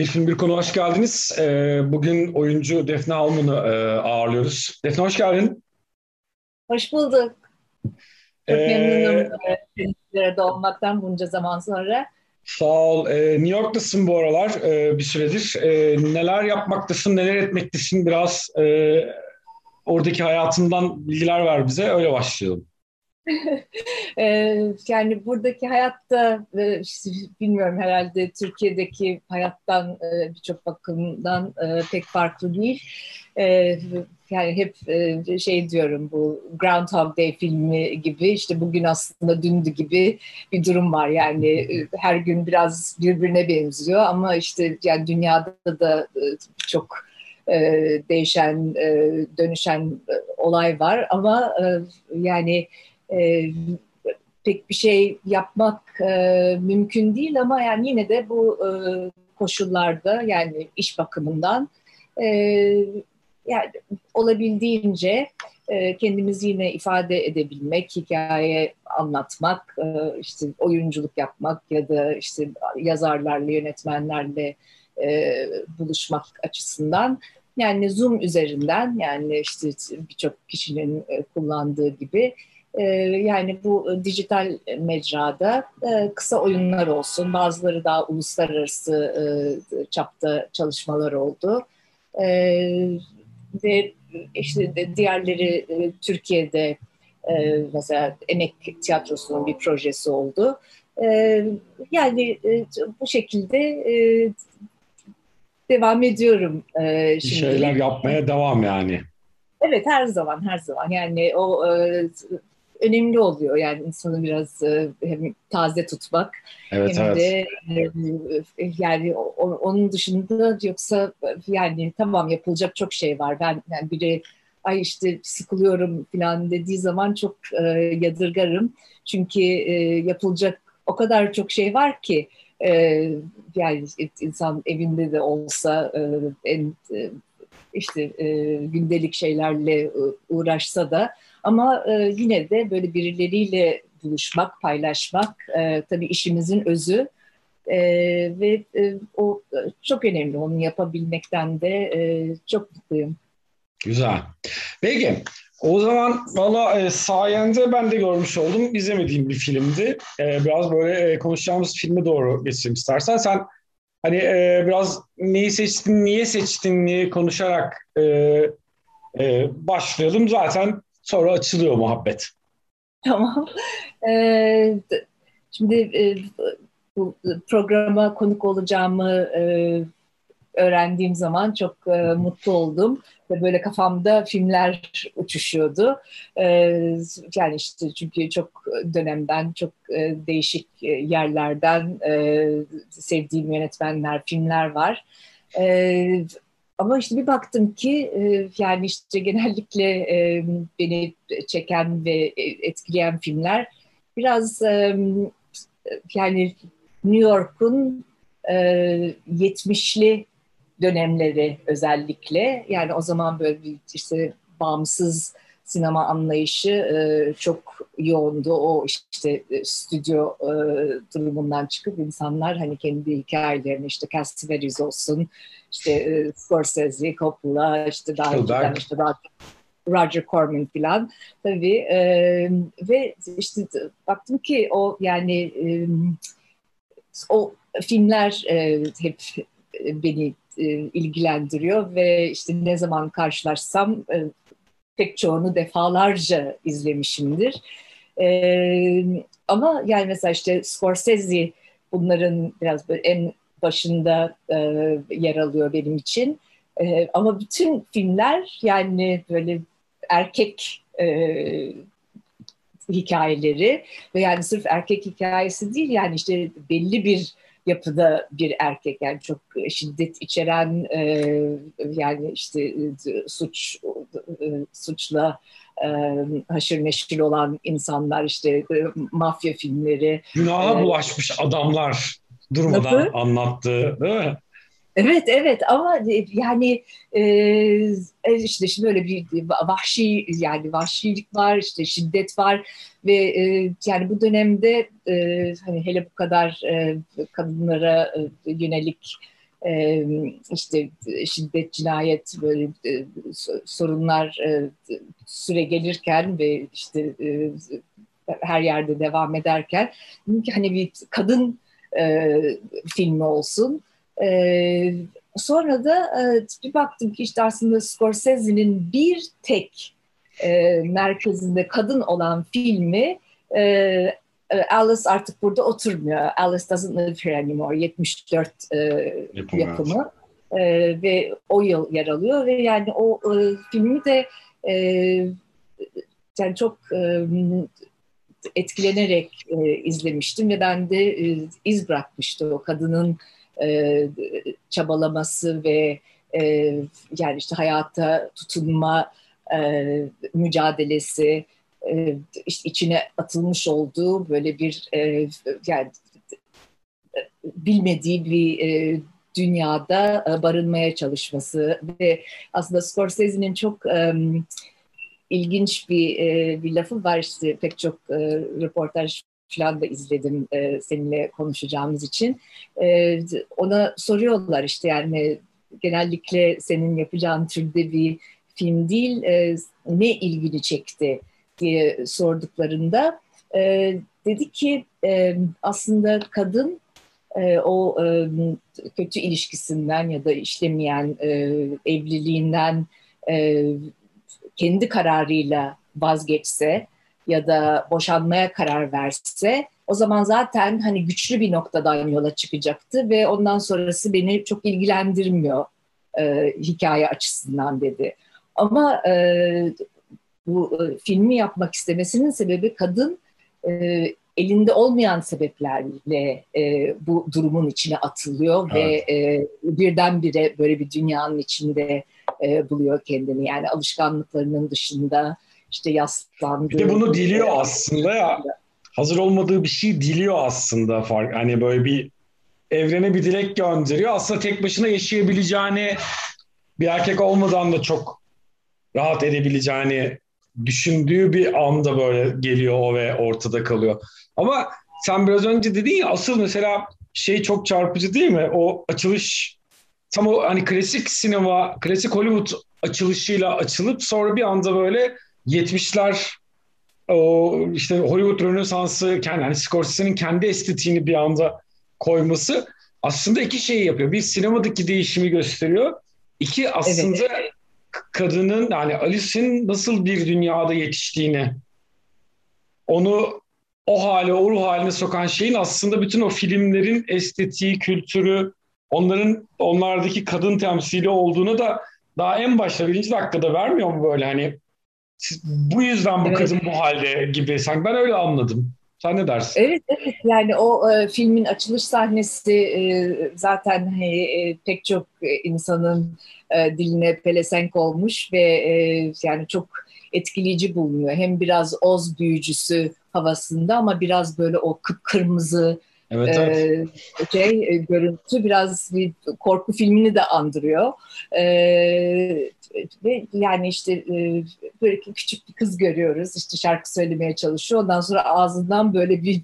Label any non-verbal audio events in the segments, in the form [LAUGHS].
Bir film bir konu hoş geldiniz. Ee, bugün oyuncu Defne Alman'ı e, ağırlıyoruz. Defne hoş geldin. Hoş bulduk. Çok ee, memnunum bir arada olmaktan bunca zaman sonra. Sağ ol. Ee, New York'tasın bu aralar e, bir süredir. E, neler yapmaktasın, neler etmektesin? Biraz e, oradaki hayatından bilgiler ver bize. Öyle başlayalım. Yani buradaki hayatta bilmiyorum herhalde Türkiye'deki hayattan birçok bakımdan pek farklı değil. Yani hep şey diyorum bu Groundhog Day filmi gibi işte bugün aslında dündü gibi bir durum var. Yani her gün biraz birbirine benziyor ama işte yani dünyada da çok değişen, dönüşen olay var ama yani e, pek bir şey yapmak e, mümkün değil ama yani yine de bu e, koşullarda yani iş bakımından e, yani olabildiğince e, kendimizi yine ifade edebilmek, hikaye anlatmak, e, işte oyunculuk yapmak ya da işte yazarlarla, yönetmenlerle e, buluşmak açısından yani Zoom üzerinden yani işte birçok kişinin e, kullandığı gibi ee, yani bu e, dijital mecrada e, kısa oyunlar olsun, bazıları daha uluslararası e, çapta çalışmalar oldu. Ee, ve işte diğerleri Türkiye'de mesela Emek Tiyatrosu'nun bir projesi oldu. Ee, yani bu şekilde devam ediyorum. Bir şeyler yapmaya devam yani. Evet her zaman her zaman yani o önemli oluyor yani insanı biraz e, hem taze tutmak evet, hem evet. de e, yani onun dışında yoksa yani tamam yapılacak çok şey var. Ben yani biri ay işte sıkılıyorum falan dediği zaman çok e, yadırgarım. Çünkü e, yapılacak o kadar çok şey var ki e, yani insan evinde de olsa e, en e, işte e, gündelik şeylerle uğraşsa da ama e, yine de böyle birileriyle buluşmak, paylaşmak e, tabii işimizin özü e, ve e, o çok önemli. Onu yapabilmekten de e, çok mutluyum. Güzel. Peki o zaman valla e, sayende ben de görmüş oldum. İzlemediğim bir filmdi. E, biraz böyle e, konuşacağımız filme doğru geçelim istersen. Sen hani e, biraz neyi seçtin, niye seçtin, niye konuşarak e, e, başlayalım. Zaten Sonra açılıyor muhabbet. Tamam. [LAUGHS] Ee, şimdi e, bu programa konuk olacağımı e, öğrendiğim zaman çok e, mutlu oldum ve böyle kafamda filmler uçuşuyordu. E, yani işte çünkü çok dönemden, çok e, değişik yerlerden e, sevdiğim yönetmenler, filmler var. E, ama işte bir baktım ki e, yani işte genellikle e, beni çeken ve etkileyen filmler biraz e, yani New York'un 70'li dönemleri özellikle. Yani o zaman böyle işte bağımsız sinema anlayışı çok yoğundu. O işte stüdyo durumundan çıkıp insanlar hani kendi hikayelerini işte Cassavetes olsun, işte e, Scorsese, Coppola, işte daha önceden işte daha Roger Corman filan tabii e, ve işte baktım ki o yani e, o filmler e, hep beni e, ilgilendiriyor ve işte ne zaman karşılaşsam e, pek çoğunu defalarca izlemişimdir. E, ama yani mesela işte Scorsese bunların biraz böyle en başında e, yer alıyor benim için. E, ama bütün filmler yani böyle erkek e, hikayeleri ve yani sırf erkek hikayesi değil yani işte belli bir yapıda bir erkek yani çok şiddet içeren e, yani işte e, suç e, suçla e, haşır neşir olan insanlar işte e, mafya filmleri. Günaha bulaşmış adamlar durmadan Nasıl? anlattı değil mi? Evet evet ama e, yani e, e, işte şimdi böyle bir vahşi yani vahşilik var işte şiddet var ve e, yani bu dönemde e, hani hele bu kadar e, kadınlara e, yönelik e, işte şiddet, cinayet böyle e, sorunlar e, süre gelirken ve işte e, her yerde devam ederken hani bir kadın e, filmi olsun. E, sonra da e, bir baktım ki işte aslında Scorsese'nin bir tek e, merkezinde kadın olan filmi e, Alice artık burada oturmuyor. Alice doesn't live here anymore. 74 e, yapımı. yapımı. E, ve o yıl yer alıyor ve yani o e, filmi de e, yani çok e, etkilenerek e, izlemiştim ve ben de e, iz bırakmıştı o kadının e, çabalaması ve e, yani işte hayata tutunma e, mücadelesi işte içine atılmış olduğu böyle bir yani bilmediği bir dünyada barınmaya çalışması ve aslında Scorsese'nin çok ilginç bir bir lafı var işte pek çok e, röportaj falan da izledim e, seninle konuşacağımız için. E, ona soruyorlar işte yani genellikle senin yapacağın türde bir film değil e, ne ilgini çekti diye sorduklarında e, dedi ki e, aslında kadın e, o e, kötü ilişkisinden ya da işlemeyen e, evliliğinden e, kendi kararıyla vazgeçse ya da boşanmaya karar verse o zaman zaten hani güçlü bir noktadan yola çıkacaktı ve ondan sonrası beni çok ilgilendirmiyor e, hikaye açısından dedi. Ama e, bu e, filmi yapmak istemesinin sebebi kadın e, elinde olmayan sebeplerle e, bu durumun içine atılıyor evet. ve e, birdenbire böyle bir dünyanın içinde e, buluyor kendini. Yani alışkanlıklarının dışında işte yaslandığı. Bir de bunu diliyor aslında ya. Hazır olmadığı bir şey diliyor aslında fark. Hani böyle bir evrene bir dilek gönderiyor. Aslında tek başına yaşayabileceğini bir erkek olmadan da çok rahat edebileceğini düşündüğü bir anda böyle geliyor o ve ortada kalıyor. Ama sen biraz önce dedin ya asıl mesela şey çok çarpıcı değil mi? O açılış tam o hani klasik sinema, klasik Hollywood açılışıyla açılıp sonra bir anda böyle 70'ler o işte Hollywood Rönesansı kendi hani Scorsese'nin kendi estetiğini bir anda koyması aslında iki şeyi yapıyor. Bir sinemadaki değişimi gösteriyor. İki aslında evet. kadının yani Alice'in nasıl bir dünyada yetiştiğini onu o hale, o ruh haline sokan şeyin aslında bütün o filmlerin estetiği, kültürü, onların onlardaki kadın temsili olduğunu da daha en başta birinci dakikada vermiyor mu böyle hani bu yüzden bu evet. kadın bu halde gibi sanki ben öyle anladım. Sen ne dersin? Evet, evet. Yani o e, filmin açılış sahnesi e, zaten hani, e, pek çok e, insanın e, diline pelesenk olmuş ve e, yani çok etkileyici bulunuyor. Hem biraz Oz büyücüsü havasında ama biraz böyle o kıpkırmızı Evet, evet. Şey e, görüntü biraz bir korku filmini de andırıyor. Ve yani işte e, böyle küçük bir kız görüyoruz işte şarkı söylemeye çalışıyor ondan sonra ağzından böyle bir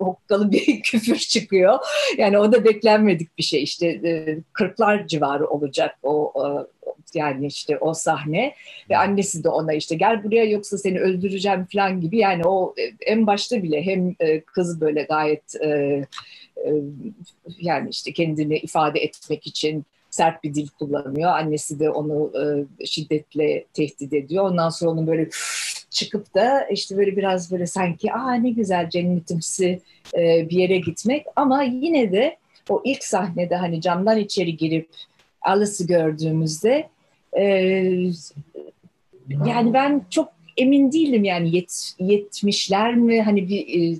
hokkalı bir [LAUGHS] küfür çıkıyor yani o da beklenmedik bir şey işte e, kırklar civarı olacak o yani işte o sahne ve annesi de ona işte gel buraya yoksa seni öldüreceğim falan gibi yani o en başta bile hem kız böyle gayet yani işte kendini ifade etmek için sert bir dil kullanıyor. Annesi de onu e, şiddetle tehdit ediyor. Ondan sonra onun böyle çıkıp da işte böyle biraz böyle sanki aa ne güzel cennetimsi e, bir yere gitmek ama yine de o ilk sahnede hani camdan içeri girip Alice'ı gördüğümüzde e, yani ben çok emin değilim yani yet, yetmişler mi hani bir e,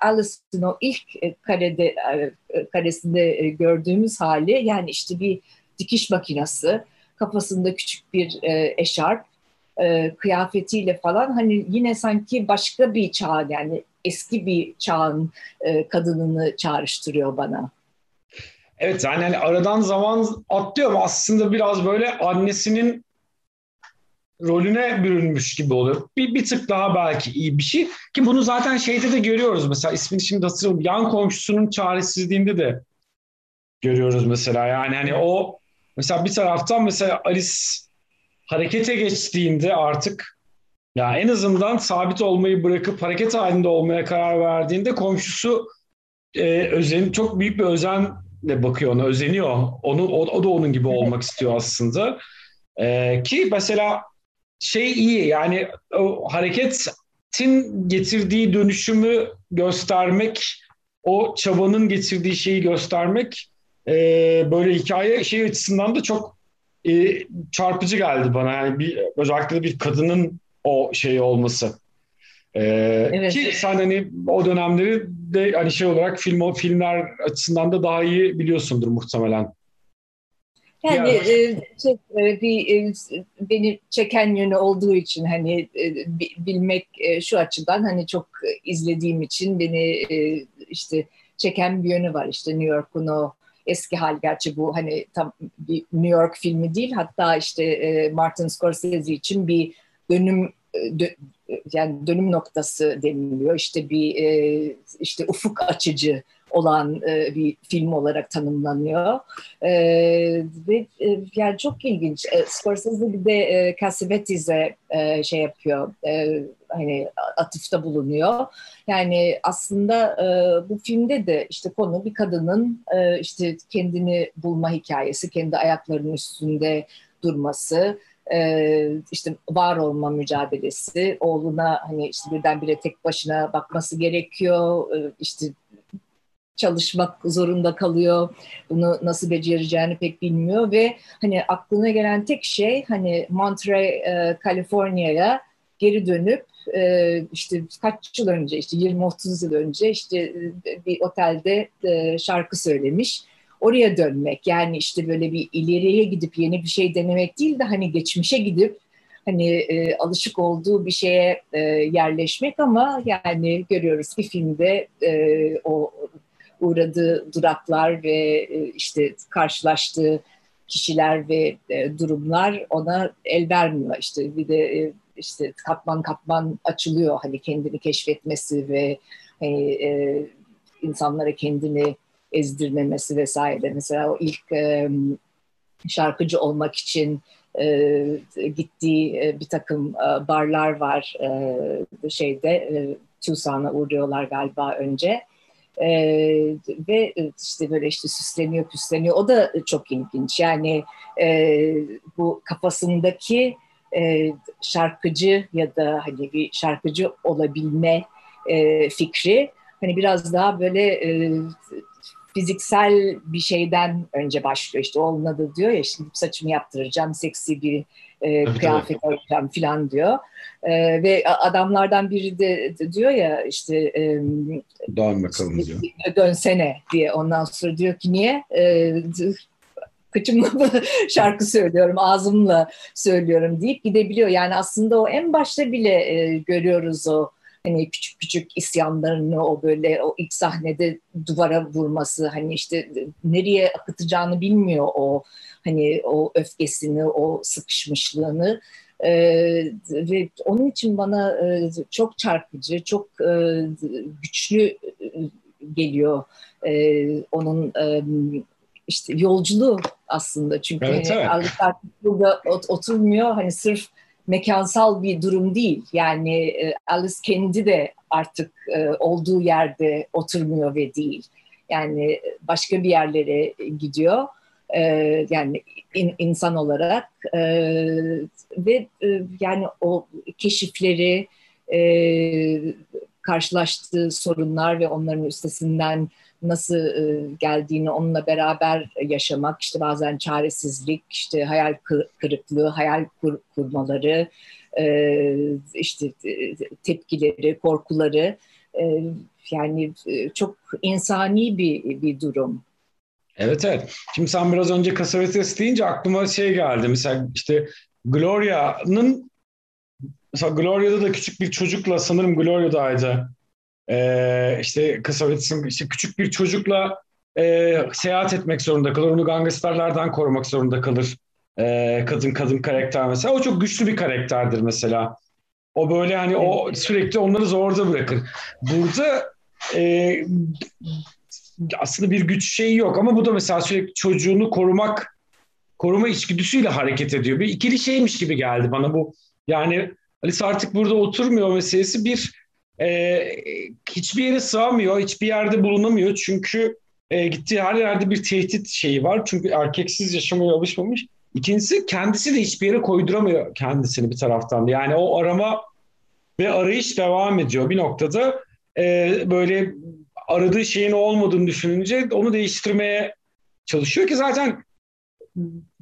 Alice'ın o ilk e, karede e, karesinde gördüğümüz hali yani işte bir dikiş makinesi, kafasında küçük bir e, eşarp, e, kıyafetiyle falan hani yine sanki başka bir çağ yani eski bir çağın e, kadınını çağrıştırıyor bana. Evet yani hani aradan zaman atlıyor ama aslında biraz böyle annesinin rolüne bürünmüş gibi oluyor. Bir, bir tık daha belki iyi bir şey. Ki bunu zaten şeyde de görüyoruz. Mesela ismini şimdi hatırlıyorum. Yan komşusunun çaresizliğinde de görüyoruz mesela. Yani hani o mesela bir taraftan mesela Alice harekete geçtiğinde artık ya en azından sabit olmayı bırakıp hareket halinde olmaya karar verdiğinde komşusu e, özen çok büyük bir özenle bakıyor ona, özeniyor. Onu o, o da onun gibi olmak istiyor aslında. E, ki mesela şey iyi yani o hareketin getirdiği dönüşümü göstermek, o çabanın getirdiği şeyi göstermek e, böyle hikaye şey açısından da çok e, çarpıcı geldi bana. Yani bir, özellikle de bir kadının o şey olması. Ee, evet. Ki sen hani o dönemleri de hani şey olarak film filmler açısından da daha iyi biliyorsundur muhtemelen. Yani e, şey, e, bir e, beni çeken yönü olduğu için hani e, bilmek e, şu açıdan hani çok izlediğim için beni e, işte çeken bir yönü var işte New York'un o eski hal gerçi bu hani tam bir New York filmi değil hatta işte e, Martin Scorsese için bir dönüm e, dö, yani dönüm noktası deniliyor işte bir e, işte ufuk açıcı olan e, bir film olarak tanımlanıyor. E, ve e, yani çok ilginç. E, Scorsese bir de e, Cassavetes'e e, şey yapıyor. E, hani atıfta bulunuyor. Yani aslında e, bu filmde de işte konu bir kadının e, işte kendini bulma hikayesi, kendi ayaklarının üstünde durması, e, işte var olma mücadelesi, oğluna hani işte birdenbire tek başına bakması gerekiyor, e, işte çalışmak zorunda kalıyor. Bunu nasıl becereceğini pek bilmiyor ve hani aklına gelen tek şey hani Monterey, e, Kaliforniya'ya geri dönüp e, işte kaç yıl önce işte 20-30 yıl önce işte bir otelde e, şarkı söylemiş. Oraya dönmek yani işte böyle bir ileriye gidip yeni bir şey denemek değil de hani geçmişe gidip hani e, alışık olduğu bir şeye e, yerleşmek ama yani görüyoruz ki filmde e, o uğradığı duraklar ve e, işte karşılaştığı kişiler ve e, durumlar ona el vermiyor. İşte bir de e, işte katman katman açılıyor hani kendini keşfetmesi ve hani, e, insanlara kendini ezdirmemesi vesaire. Mesela o ilk e, şarkıcı olmak için e, gittiği e, bir takım e, barlar var e, şeyde e, Tucson'a uğruyorlar galiba önce. Ee, ve işte böyle işte süsleniyor püsleniyor. O da çok ilginç. Yani e, bu kafasındaki e, şarkıcı ya da hani bir şarkıcı olabilme e, fikri hani biraz daha böyle e, fiziksel bir şeyden önce başlıyor. İşte oğluna da diyor ya şimdi saçımı yaptıracağım, seksi bir e, kıyafet alacağım falan diyor. E, ve adamlardan biri de, de diyor ya işte e, dön bakalım diyor. Dönsene diye. Ondan sonra diyor ki niye? E, kıçımla [LAUGHS] şarkı söylüyorum, ağzımla söylüyorum deyip gidebiliyor. Yani aslında o en başta bile e, görüyoruz o hani küçük küçük isyanlarını o böyle o ilk sahnede duvara vurması hani işte nereye akıtacağını bilmiyor o hani o öfkesini o sıkışmışlığını. Ee, ve onun için bana e, çok çarpıcı, çok e, güçlü e, geliyor e, onun e, işte yolculuğu aslında. Çünkü evet, hani, evet. burada oturmuyor. Hani sırf mekansal bir durum değil. Yani e, Alice kendi de artık e, olduğu yerde oturmuyor ve değil. Yani başka bir yerlere gidiyor. E, yani in, insan olarak ve yani o keşifleri karşılaştığı sorunlar ve onların üstesinden nasıl e, geldiğini onunla beraber yaşamak, işte bazen çaresizlik, işte hayal kırıklığı, hayal kur, kurmaları, e, işte e, tepkileri, korkuları yani çok insani bir, bir durum. Evet evet. Şimdi sen biraz önce Cassavetes deyince aklıma şey geldi. Mesela işte Gloria'nın mesela Gloria'da da küçük bir çocukla sanırım Gloria'daydı e, işte Kısavets'in işte küçük bir çocukla e, seyahat etmek zorunda kalır. Onu gangsterlerden korumak zorunda kalır. E, kadın kadın karakter mesela. O çok güçlü bir karakterdir mesela. O böyle hani o sürekli onları zorda bırakır. Burada e, aslında bir güç şeyi yok ama bu da mesela sürekli çocuğunu korumak koruma içgüdüsüyle hareket ediyor. Bir ikili şeymiş gibi geldi bana bu. Yani Alice artık burada oturmuyor meselesi bir e, hiçbir yere sığamıyor, hiçbir yerde bulunamıyor. Çünkü e, gittiği her yerde bir tehdit şeyi var. Çünkü erkeksiz yaşamaya alışmamış. İkincisi kendisi de hiçbir yere koyduramıyor kendisini bir taraftan. Yani o arama ve arayış devam ediyor. Bir noktada e, böyle aradığı şeyin olmadığını düşününce onu değiştirmeye çalışıyor ki zaten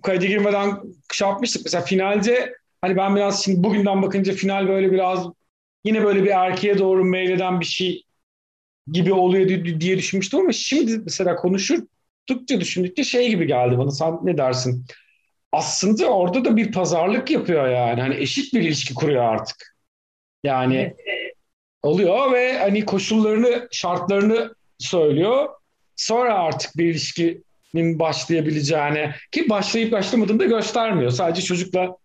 kayda girmeden şey yapmıştık. Mesela finalde hani ben biraz şimdi bugünden bakınca final böyle biraz yine böyle bir erkeğe doğru meyleden bir şey gibi oluyor diye düşünmüştüm ama şimdi mesela konuşurdukça düşündükçe şey gibi geldi bana. Sen ne dersin? Aslında orada da bir pazarlık yapıyor yani. Hani eşit bir ilişki kuruyor artık. Yani oluyor ve hani koşullarını, şartlarını söylüyor. Sonra artık bir ilişkinin başlayabileceğini ki başlayıp başlamadığını da göstermiyor. Sadece çocukla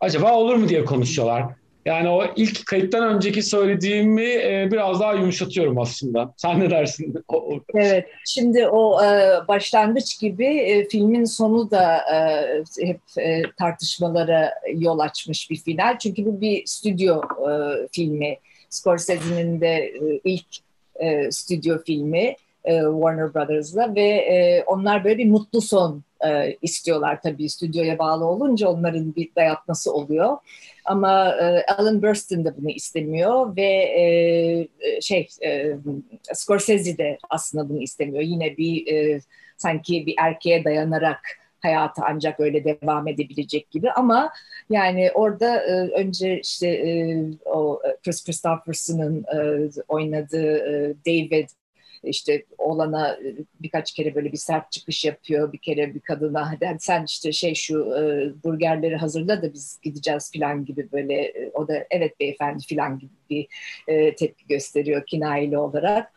acaba olur mu diye konuşuyorlar. Yani o ilk kayıttan önceki söylediğimi e, biraz daha yumuşatıyorum aslında. [LAUGHS] Sen ne dersin? Evet, şimdi o e, başlangıç gibi e, filmin sonu da e, hep e, tartışmalara yol açmış bir final. Çünkü bu bir stüdyo e, filmi. Scorsese'nin de e, ilk e, stüdyo filmi e, Warner Brothers'la ve e, onlar böyle bir mutlu son e, istiyorlar tabii stüdyoya bağlı olunca onların bir dayatması oluyor. Ama e, Alan Burstyn de bunu istemiyor ve e, e, şey e, Scorsese de aslında bunu istemiyor. Yine bir e, sanki bir erkeğe dayanarak hayatı ancak öyle devam edebilecek gibi ama yani orada e, önce işte e, o Chris Christopherson'ın e, oynadığı e, David işte oğlana e, birkaç kere böyle bir sert çıkış yapıyor. Bir kere bir kadına hadi sen işte şey şu e, burgerleri hazırla da biz gideceğiz filan gibi böyle e, o da evet beyefendi filan gibi bir tepki gösteriyor kinayeli olarak.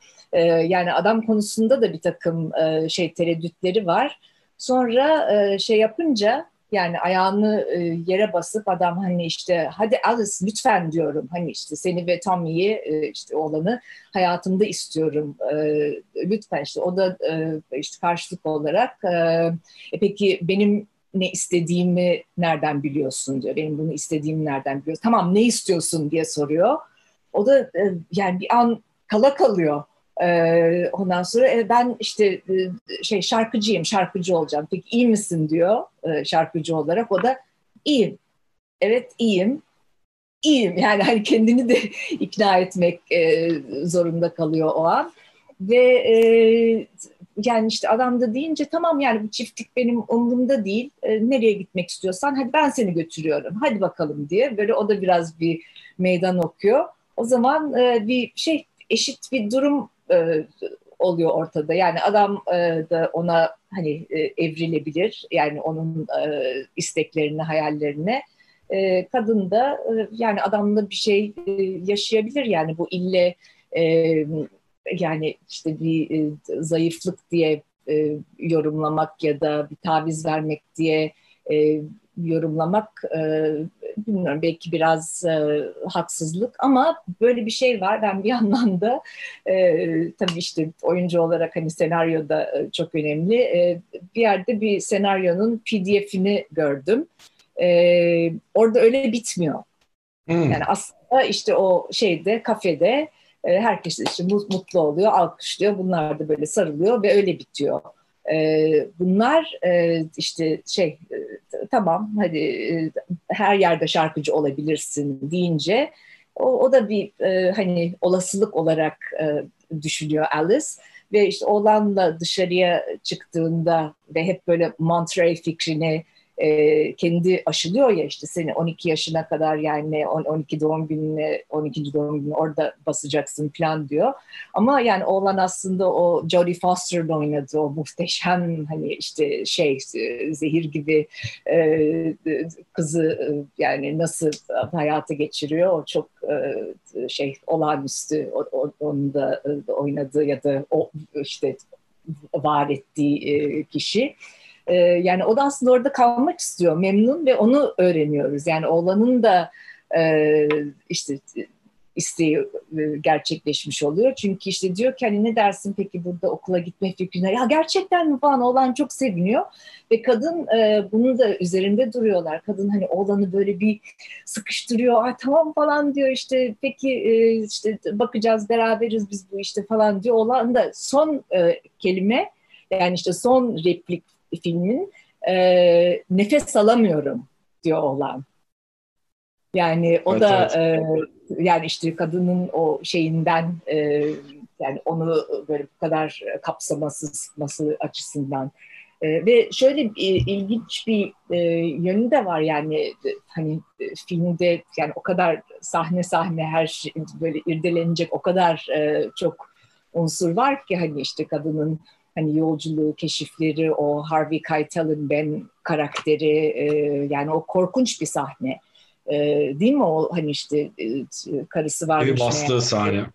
Yani adam konusunda da bir takım şey tereddütleri var. Sonra şey yapınca yani ayağını e, yere basıp adam hani işte hadi Alice lütfen diyorum. Hani işte seni ve Tommy'yi e, işte oğlanı hayatımda istiyorum. E, lütfen işte o da işte karşılık olarak e, peki benim ne istediğimi nereden biliyorsun diyor. Benim bunu istediğimi nereden biliyorsun? Tamam ne istiyorsun diye soruyor. O da yani bir an kala kalıyor. Ee, ondan sonra e, ben işte e, şey şarkıcıyım, şarkıcı olacağım. Peki iyi misin diyor e, şarkıcı olarak. O da iyiyim. Evet iyiyim. İyiyim. [LAUGHS] Yani hani kendini de [LAUGHS] ikna etmek e, zorunda kalıyor o an. Ve e, yani işte adam da deyince tamam yani bu çiftlik benim umurumda değil. E, nereye gitmek istiyorsan hadi ben seni götürüyorum. Hadi bakalım diye. Böyle o da biraz bir meydan okuyor. O zaman e, bir şey eşit bir durum e, oluyor ortada. Yani adam e, da ona hani e, evrilebilir. Yani onun e, isteklerine, hayallerine. E, kadın da e, yani adamla bir şey e, yaşayabilir. Yani bu ille e, yani işte bir e, zayıflık diye e, yorumlamak ya da bir taviz vermek diye e, yorumlamak e, bilmiyorum belki biraz e, haksızlık ama böyle bir şey var. Ben bir [LAUGHS] yandan da e, tabii işte oyuncu olarak hani senaryo da e, çok önemli. E, bir yerde bir senaryonun pdf'ini gördüm. E, orada öyle bitmiyor. Hmm. Yani aslında işte o şeyde kafede e, herkes işte mutlu oluyor, alkışlıyor. Bunlar da böyle sarılıyor ve öyle bitiyor. E, bunlar e, işte şey e, tamam hadi e, her yerde şarkıcı olabilirsin deyince o, o da bir hani olasılık olarak e, düşünüyor Alice. Ve işte oğlanla dışarıya çıktığında ve hep böyle Monterey fikrini e, kendi aşılıyor ya işte seni 12 yaşına kadar yani 12 doğum gününe 12. doğum günü orada basacaksın falan diyor. Ama yani oğlan aslında o Jodie Foster'ın oynadığı o muhteşem hani işte şey e, zehir gibi e, kızı e, yani nasıl hayata geçiriyor o çok e, şey olağanüstü o, o, onun da e, oynadığı ya da o işte var ettiği e, kişi. Ee, yani o da aslında orada kalmak istiyor, memnun ve onu öğreniyoruz. Yani oğlanın da e, işte isteği gerçekleşmiş oluyor. Çünkü işte diyor ki hani ne dersin peki burada okula gitme fikrine? Ya gerçekten mi falan oğlan çok seviniyor. Ve kadın e, bunu da üzerinde duruyorlar. Kadın hani oğlanı böyle bir sıkıştırıyor. Ay tamam falan diyor işte peki e, işte bakacağız beraberiz biz bu işte falan diyor. Oğlan da son e, kelime yani işte son replik filmin e, nefes alamıyorum diyor oğlan. Yani o evet, da evet. E, yani işte kadının o şeyinden e, yani onu böyle bu kadar kapsaması sıkması açısından e, ve şöyle bir, ilginç bir e, yönü de var yani hani filmde yani o kadar sahne sahne her şey böyle irdelenecek o kadar e, çok unsur var ki hani işte kadının hani yolculuğu, keşifleri, o Harvey Keitel'in Ben karakteri e, yani o korkunç bir sahne. E, değil mi o hani işte e, karısı var. Bir bastığı sahne.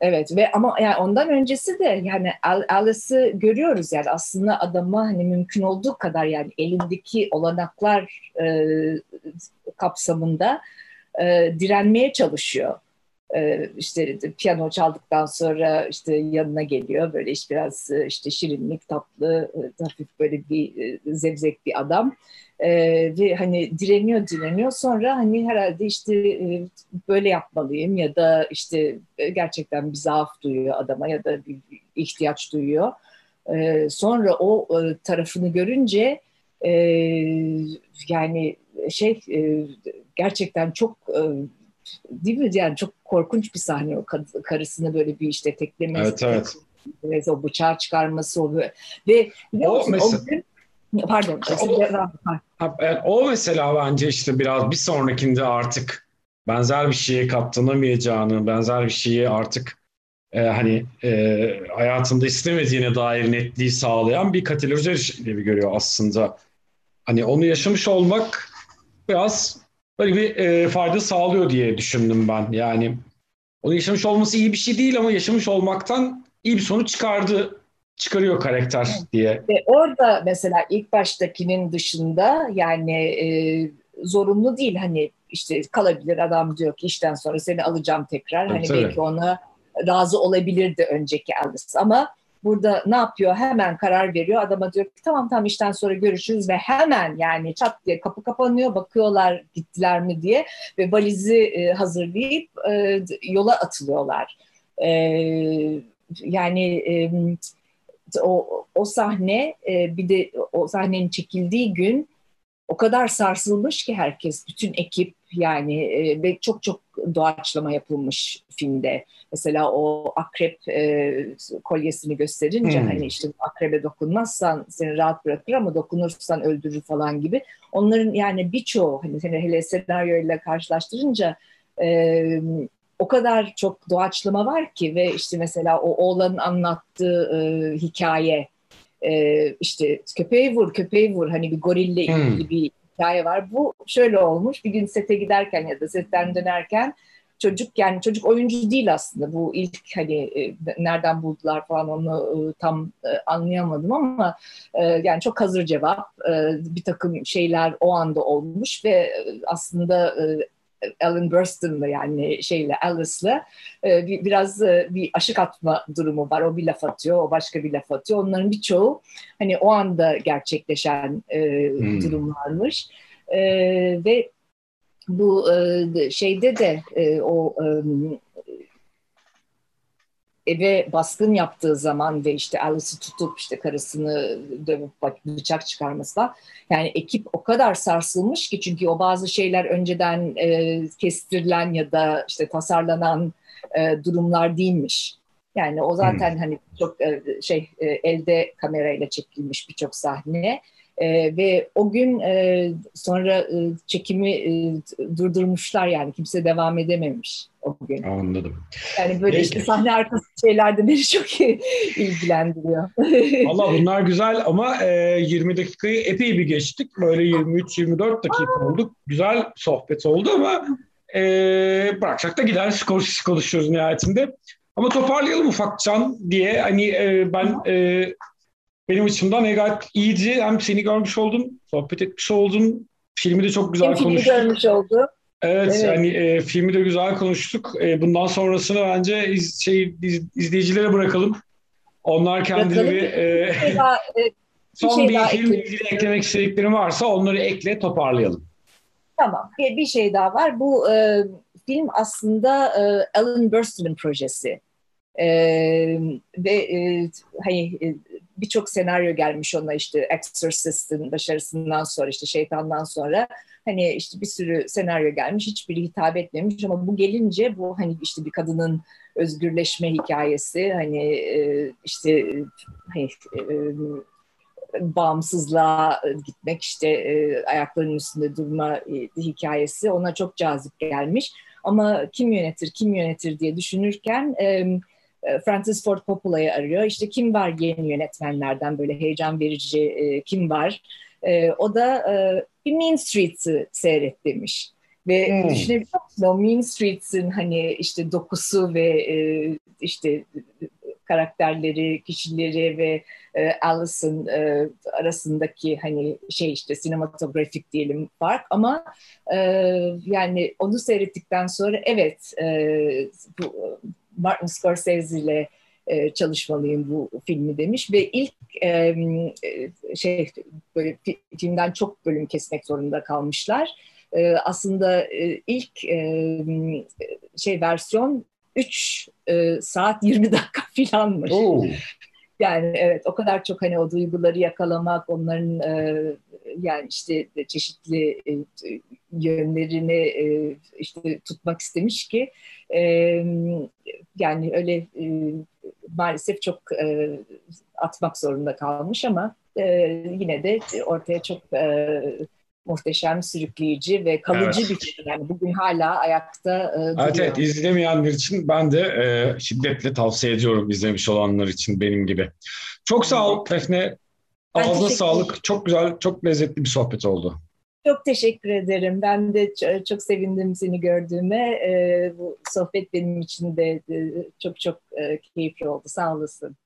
Evet ve ama yani ondan öncesi de yani Alice'ı görüyoruz yani aslında adama hani mümkün olduğu kadar yani elindeki olanaklar e, kapsamında e, direnmeye çalışıyor. E, işte piyano çaldıktan sonra işte yanına geliyor. Böyle işte biraz e, işte şirinlik tatlı e, hafif böyle bir zevzek bir adam. Ve hani direniyor direniyor. Sonra hani herhalde işte böyle yapmalıyım ya da işte gerçekten bir zaaf duyuyor adama ya da bir ihtiyaç duyuyor. Sonra o tarafını görünce yani şey gerçekten çok e, değil mi yani çok korkunç bir sahne o karısını böyle bir işte teklemesi. Evet evet. O bıçağı çıkarması o ve o, mesela, o gün Pardon. O, o mesela bence işte biraz bir sonrakinde artık benzer bir şeye katlanamayacağını, benzer bir şeyi artık e, hani e, hayatında istemediğine dair netliği sağlayan bir katalizer gibi görüyor aslında. Hani onu yaşamış olmak biraz böyle bir e, fayda sağlıyor diye düşündüm ben. Yani onu yaşamış olması iyi bir şey değil ama yaşamış olmaktan iyi bir sonuç çıkardı çıkarıyor karakter diye. Ve orada mesela ilk baştakinin dışında yani e, zorunlu değil hani işte kalabilir adam diyor ki işten sonra seni alacağım tekrar. Hani tabii. belki ona razı olabilirdi önceki Alice ama burada ne yapıyor? Hemen karar veriyor. Adama diyor ki tamam tamam işten sonra görüşürüz ve hemen yani çat diye kapı kapanıyor. Bakıyorlar gittiler mi diye ve valizi e, hazırlayıp e, yola atılıyorlar. E, yani e, o, o sahne e, bir de o sahnenin çekildiği gün o kadar sarsılmış ki herkes, bütün ekip yani e, ve çok çok doğaçlama yapılmış filmde. Mesela o akrep e, kolyesini gösterince hmm. hani işte akrebe dokunmazsan seni rahat bırakır ama dokunursan öldürür falan gibi. Onların yani birçoğu hani hele senaryoyla karşılaştırınca e, o kadar çok doğaçlama var ki ve işte mesela o oğlanın anlattığı e, hikaye e, işte köpeği vur köpeği vur hani bir gorille hmm. ilgili hmm. bir hikaye var. Bu şöyle olmuş bir gün sete giderken ya da setten dönerken çocuk yani çocuk oyuncu değil aslında bu ilk hani e, nereden buldular falan onu e, tam e, anlayamadım ama yani çok hazır cevap bir takım şeyler o anda olmuş ve aslında Alan Burstyn'la yani şeyle Alice'la e, biraz e, bir aşık atma durumu var. O bir laf atıyor, o başka bir laf atıyor. Onların birçoğu hani o anda gerçekleşen e, hmm. durumlarmış. E, ve bu e, şeyde de e, o e, eve baskın yaptığı zaman ve işte Alice'ı tutup işte karısını dövüp bıçak çıkarması yani ekip o kadar sarsılmış ki çünkü o bazı şeyler önceden e, kestirilen ya da işte tasarlanan e, durumlar değilmiş. Yani o zaten hmm. hani çok e, şey e, elde kamerayla çekilmiş birçok sahne e, ve o gün e, sonra e, çekimi e, durdurmuşlar yani kimse devam edememiş o gün. Anladım. Yani böyle işte sahne arkası şeyler de beni [LAUGHS] çok ilgilendiriyor. Valla [LAUGHS] bunlar güzel ama e, 20 dakikayı epey bir geçtik. Böyle 23-24 dakika olduk. Güzel sohbet oldu ama e, bırakacak da gider [LAUGHS] konuş, konuşuyoruz nihayetinde. Ama toparlayalım ufakcan diye hani e, ben e, benim açımdan e, gayet iyiydi. Hem seni görmüş oldum, sohbet etmiş oldum. Filmi de çok güzel konuştuk. Filmi görmüş oldu. Evet, evet. yani e, filmi de güzel konuştuk. E, bundan sonrasını bence iz, şey iz, izleyicilere bırakalım. Onlar kendileri e, şey daha, e, [LAUGHS] son şey bir filmle ilgili eklemek istediklerim varsa onları ekle toparlayalım. Tamam. Bir, bir şey daha var. Bu e, film aslında e, Alan Burstyn'in projesi. E, ve e, hani e, birçok senaryo gelmiş ona işte Exorcist'in başarısından sonra işte şeytandan sonra. Hani işte bir sürü senaryo gelmiş hiçbiri hitap etmemiş ama bu gelince bu hani işte bir kadının özgürleşme hikayesi hani e, işte hani, e, bağımsızlığa gitmek işte e, ayaklarının üstünde durma hikayesi ona çok cazip gelmiş. Ama kim yönetir kim yönetir diye düşünürken Francis Ford Coppola'yı arıyor. İşte kim var yeni yönetmenlerden böyle heyecan verici kim var? o da bir Mean Streets'i seyret demiş. Ve hmm. düşünebiliyor musun o Mean Streets'in hani işte dokusu ve e, işte karakterleri, kişileri ve e, Alice'ın e, arasındaki hani şey işte sinematografik diyelim fark ama e, yani onu seyrettikten sonra evet e, bu Martin Scorsese ile e, çalışmalıyım bu filmi demiş ve ilk e, şey böyle filmden çok bölüm kesmek zorunda kalmışlar. E, aslında e, ilk e, şey versiyon 3 e, saat 20 dakika [LAUGHS] filanmış. Oo. Yani evet o kadar çok hani o duyguları yakalamak, onların e, yani işte çeşitli e, yönlerini e, işte tutmak istemiş ki e, yani öyle e, maalesef çok e, atmak zorunda kalmış ama e, yine de ortaya çok e, muhteşem, sürükleyici ve kalıcı evet. bir film. Yani bugün hala ayakta e, duruyor. Evet, evet izlemeyenler için ben de e, şiddetle tavsiye ediyorum izlemiş olanlar için benim gibi. Çok sağ ol Defne. Ağzına sağlık. Çok güzel, çok lezzetli bir sohbet oldu. Çok teşekkür ederim. Ben de çok sevindim seni gördüğüme. E, bu sohbet benim için de e, çok çok e, keyifli oldu. Sağ olasın.